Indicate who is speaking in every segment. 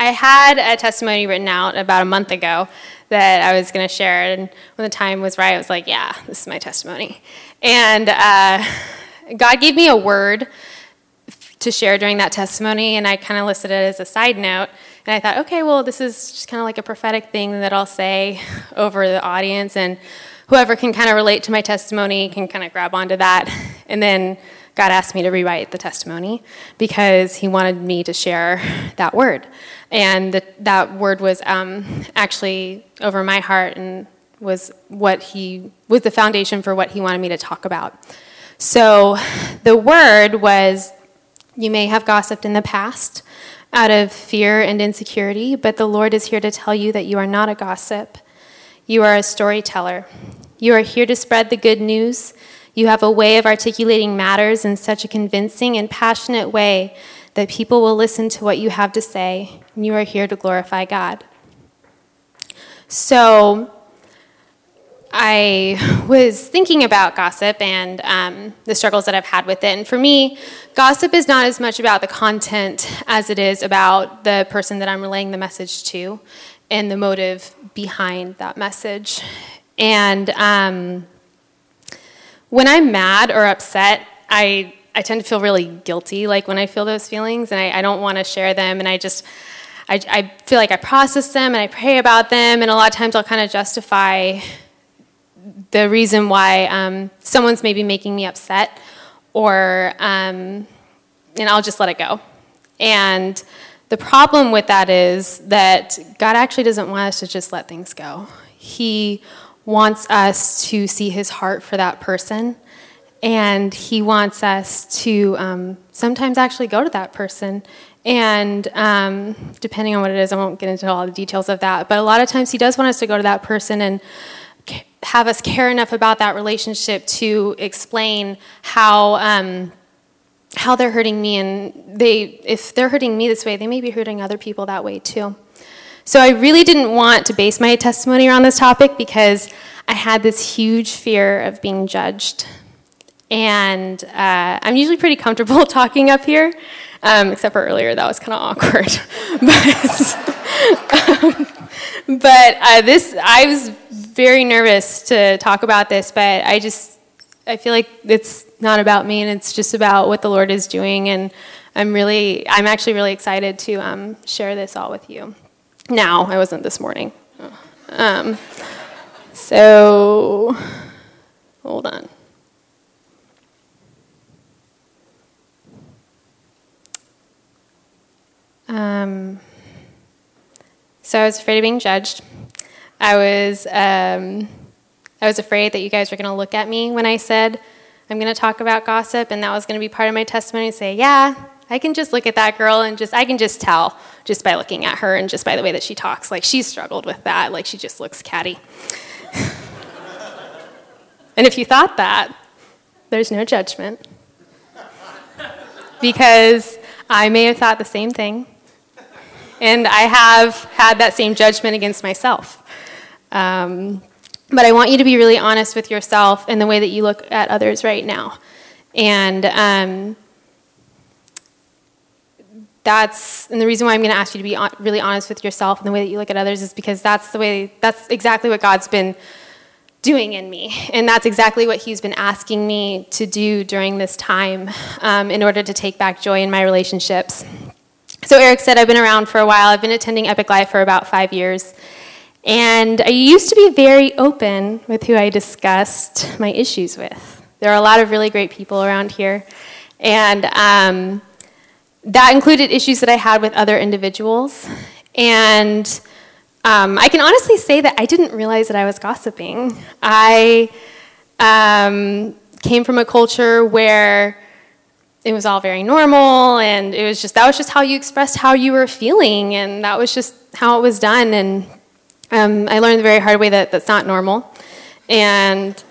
Speaker 1: I had a testimony written out about a month ago that I was going to share, and when the time was right, I was like, yeah, this is my testimony. And uh, God gave me a word to share during that testimony, and I kind of listed it as a side note. And I thought, okay, well, this is just kind of like a prophetic thing that I'll say over the audience, and whoever can kind of relate to my testimony can kind of grab onto that. And then God asked me to rewrite the testimony because He wanted me to share that word. And the, that word was um, actually over my heart and was what He was the foundation for what He wanted me to talk about. So the word was you may have gossiped in the past out of fear and insecurity, but the Lord is here to tell you that you are not a gossip. You are a storyteller. You are here to spread the good news you have a way of articulating matters in such a convincing and passionate way that people will listen to what you have to say, and you are here to glorify God. So, I was thinking about gossip and um, the struggles that I've had with it. And for me, gossip is not as much about the content as it is about the person that I'm relaying the message to and the motive behind that message. And um, when I'm mad or upset, I, I tend to feel really guilty, like when I feel those feelings, and I, I don't want to share them, and I just, I, I feel like I process them and I pray about them, and a lot of times I'll kind of justify the reason why um, someone's maybe making me upset, or, um, and I'll just let it go. And the problem with that is that God actually doesn't want us to just let things go. He wants us to see his heart for that person. And he wants us to um, sometimes actually go to that person. And um, depending on what it is, I won't get into all the details of that. But a lot of times he does want us to go to that person and have us care enough about that relationship to explain how. Um, how they're hurting me and they if they're hurting me this way they may be hurting other people that way too so I really didn't want to base my testimony around this topic because I had this huge fear of being judged. And uh, I'm usually pretty comfortable talking up here, um, except for earlier, that was kind of awkward. but um, but uh, this, I was very nervous to talk about this, but I just, I feel like it's not about me and it's just about what the Lord is doing. And I'm really, I'm actually really excited to um, share this all with you. Now, I wasn't this morning. Um, so, hold on. Um, so I was afraid of being judged. I was um, I was afraid that you guys were going to look at me when I said I'm going to talk about gossip, and that was going to be part of my testimony. And say, yeah, I can just look at that girl and just, I can just tell just by looking at her and just by the way that she talks. Like, she's struggled with that. Like, she just looks catty. and if you thought that, there's no judgment. Because I may have thought the same thing. And I have had that same judgment against myself. Um, but I want you to be really honest with yourself in the way that you look at others right now. And um, that's and the reason why i'm going to ask you to be really honest with yourself and the way that you look at others is because that's the way that's exactly what god's been doing in me. And that's exactly what he's been asking me to do during this time um, in order to take back joy in my relationships. So eric said i've been around for a while. I've been attending epic life for about five years. And i used to be very open with who i discussed my issues with. There are a lot of really great people around here. And um, that included issues that I had with other individuals. And um, I can honestly say that I didn't realize that I was gossiping. I um, came from a culture where it was all very normal, and it was just that was just how you expressed how you were feeling, and that was just how it was done. And um, I learned the very hard way that that's not normal, and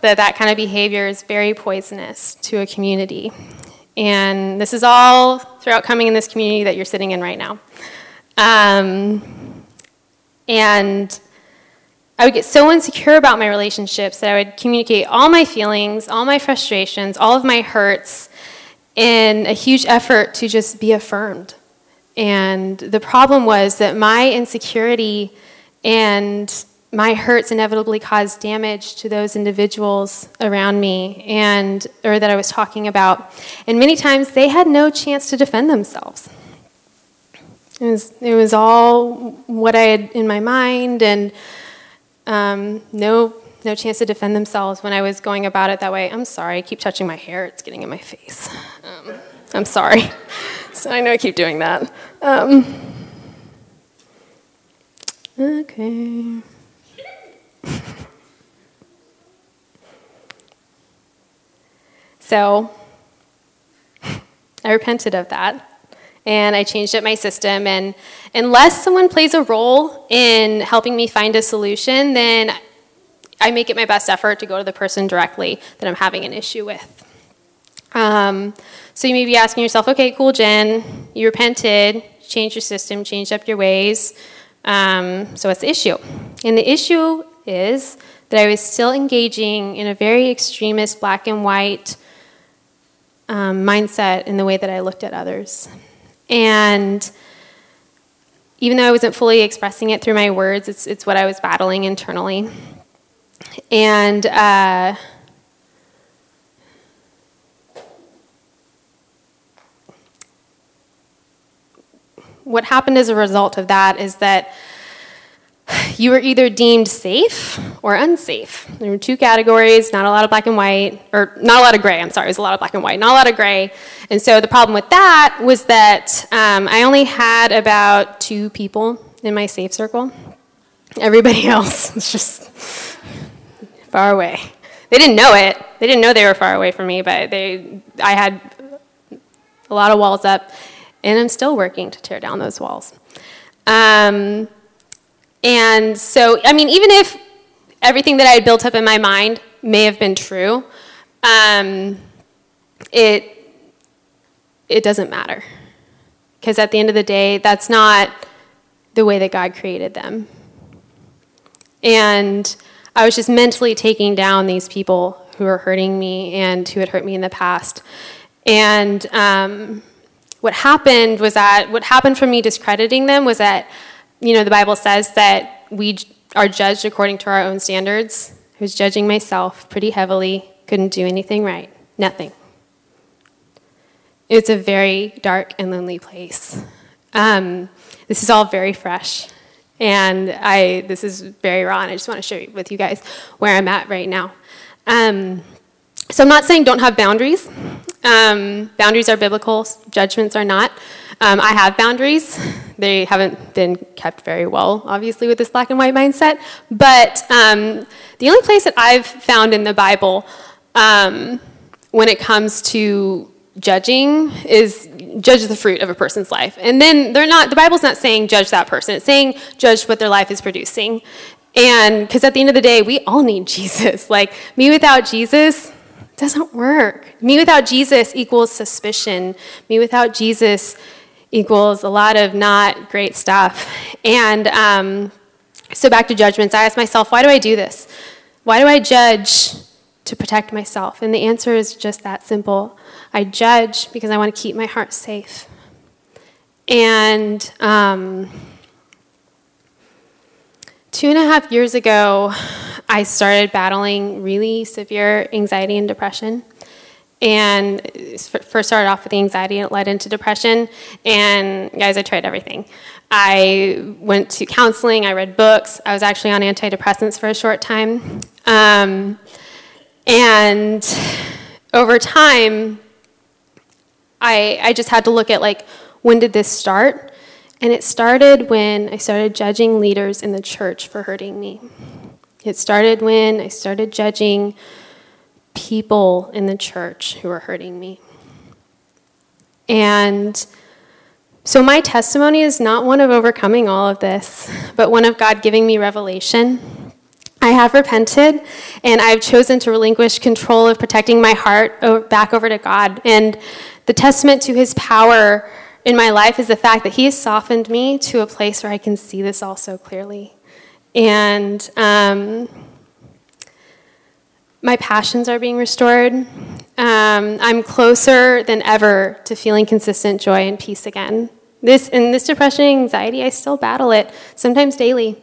Speaker 1: that that kind of behavior is very poisonous to a community. And this is all throughout coming in this community that you're sitting in right now. Um, and I would get so insecure about my relationships that I would communicate all my feelings, all my frustrations, all of my hurts in a huge effort to just be affirmed. And the problem was that my insecurity and my hurts inevitably caused damage to those individuals around me and or that I was talking about. And many times they had no chance to defend themselves. It was, it was all what I had in my mind and um, no, no chance to defend themselves when I was going about it that way. I'm sorry, I keep touching my hair, it's getting in my face. Um, I'm sorry. So I know I keep doing that. Um, okay. So I repented of that and I changed up my system. And unless someone plays a role in helping me find a solution, then I make it my best effort to go to the person directly that I'm having an issue with. Um, so you may be asking yourself, okay, cool, Jen, you repented, changed your system, changed up your ways. Um, so what's the issue? And the issue is that I was still engaging in a very extremist black and white um, mindset in the way that I looked at others. And even though I wasn't fully expressing it through my words, it's, it's what I was battling internally. And uh, what happened as a result of that is that you were either deemed safe or unsafe. There were two categories, not a lot of black and white, or not a lot of gray, I'm sorry, it was a lot of black and white, not a lot of gray. And so the problem with that was that um, I only had about two people in my safe circle. Everybody else was just far away. They didn't know it. They didn't know they were far away from me, but they, I had a lot of walls up, and I'm still working to tear down those walls. Um, and so, I mean, even if everything that I had built up in my mind may have been true, um, it it doesn't matter because at the end of the day, that's not the way that God created them. And I was just mentally taking down these people who were hurting me and who had hurt me in the past. And um, what happened was that what happened from me discrediting them was that you know, the Bible says that we are judged according to our own standards. I was judging myself pretty heavily, couldn't do anything right, nothing. It's a very dark and lonely place. Um, this is all very fresh, and I this is very raw, and I just want to share with you guys where I'm at right now. Um, so I'm not saying don't have boundaries. Um, boundaries are biblical, judgments are not. Um, I have boundaries. They haven't been kept very well, obviously, with this black and white mindset. But um, the only place that I've found in the Bible um, when it comes to judging is judge the fruit of a person's life. And then they're not, the Bible's not saying judge that person, it's saying judge what their life is producing. And because at the end of the day, we all need Jesus. Like, me without Jesus, doesn't work. Me without Jesus equals suspicion. Me without Jesus equals a lot of not great stuff. And um, so back to judgments, I ask myself, why do I do this? Why do I judge to protect myself? And the answer is just that simple. I judge because I want to keep my heart safe. And um, two and a half years ago, I started battling really severe anxiety and depression and first started off with the anxiety and it led into depression. And guys i tried everything. I went to counseling i read books. I was actually on antidepressants for a short time. Um, and over time I, I just had to look at like when did this start? And it started when i started judging leaders in the church for hurting me. It started when i started judging people in the church who are hurting me. And so my testimony is not one of overcoming all of this, but one of God giving me revelation. I have repented and I've chosen to relinquish control of protecting my heart back over to God. And the testament to his power in my life is the fact that he has softened me to a place where I can see this all so clearly. And um, my passions are being restored. Um, I'm closer than ever to feeling consistent joy and peace again. This and this depression and anxiety, I still battle it, sometimes daily.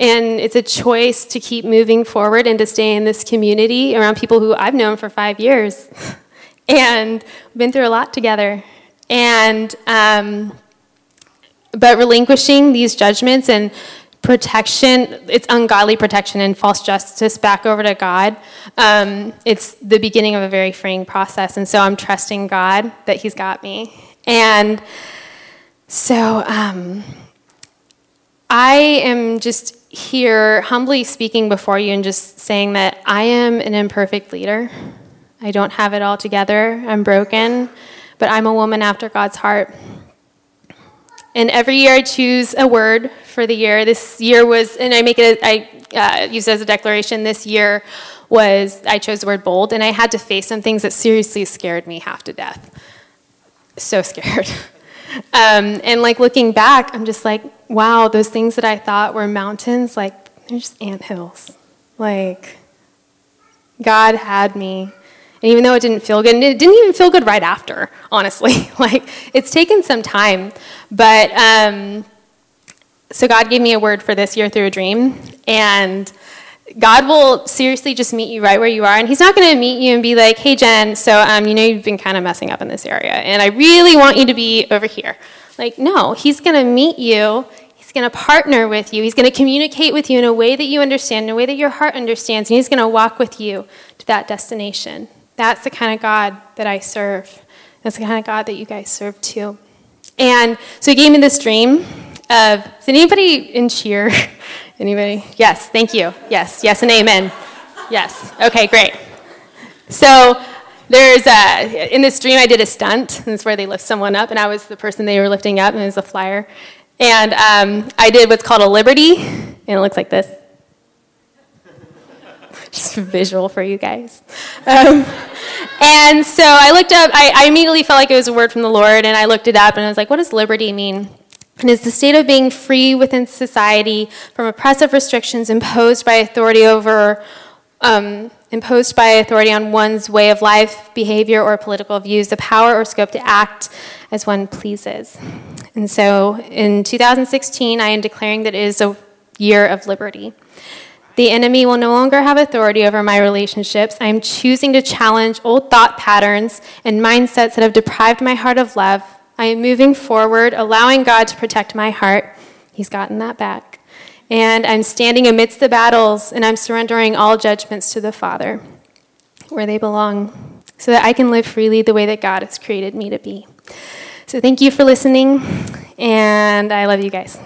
Speaker 1: And it's a choice to keep moving forward and to stay in this community around people who I've known for five years. and been through a lot together. And, um, but relinquishing these judgments and protection, it's ungodly protection and false justice back over to God. Um, it's the beginning of a very freeing process. And so I'm trusting God that He's got me. And so um, I am just here humbly speaking before you and just saying that I am an imperfect leader. I don't have it all together. I'm broken, but I'm a woman after God's heart. And every year I choose a word for the year. This year was, and I make it, I uh, use it as a declaration. This year was, I chose the word bold, and I had to face some things that seriously scared me half to death. So scared. Um, and like looking back, I'm just like, wow, those things that I thought were mountains, like they're just ant hills. Like God had me. And even though it didn't feel good, and it didn't even feel good right after, honestly. like it's taken some time. But um, so God gave me a word for this year through a dream. And God will seriously just meet you right where you are. And He's not going to meet you and be like, hey, Jen, so um, you know you've been kind of messing up in this area, and I really want you to be over here. Like, no, He's going to meet you. He's going to partner with you. He's going to communicate with you in a way that you understand, in a way that your heart understands, and He's going to walk with you to that destination. That's the kind of God that I serve. That's the kind of God that you guys serve too. And so He gave me this dream of, is anybody in cheer? Anybody? Yes, thank you. Yes, yes, and amen. Yes. Okay, great. So there's a, in this dream I did a stunt. This is where they lift someone up, and I was the person they were lifting up, and it was a flyer. And um, I did what's called a liberty, and it looks like this. Just visual for you guys. Um, and so I looked up, I, I immediately felt like it was a word from the Lord, and I looked it up, and I was like, what does liberty mean? and is the state of being free within society from oppressive restrictions imposed by authority over um, imposed by authority on one's way of life, behavior, or political views, the power or scope to act as one pleases. And so in 2016, I am declaring that it is a year of liberty. The enemy will no longer have authority over my relationships. I am choosing to challenge old thought patterns and mindsets that have deprived my heart of love I am moving forward, allowing God to protect my heart. He's gotten that back. And I'm standing amidst the battles, and I'm surrendering all judgments to the Father where they belong so that I can live freely the way that God has created me to be. So thank you for listening, and I love you guys.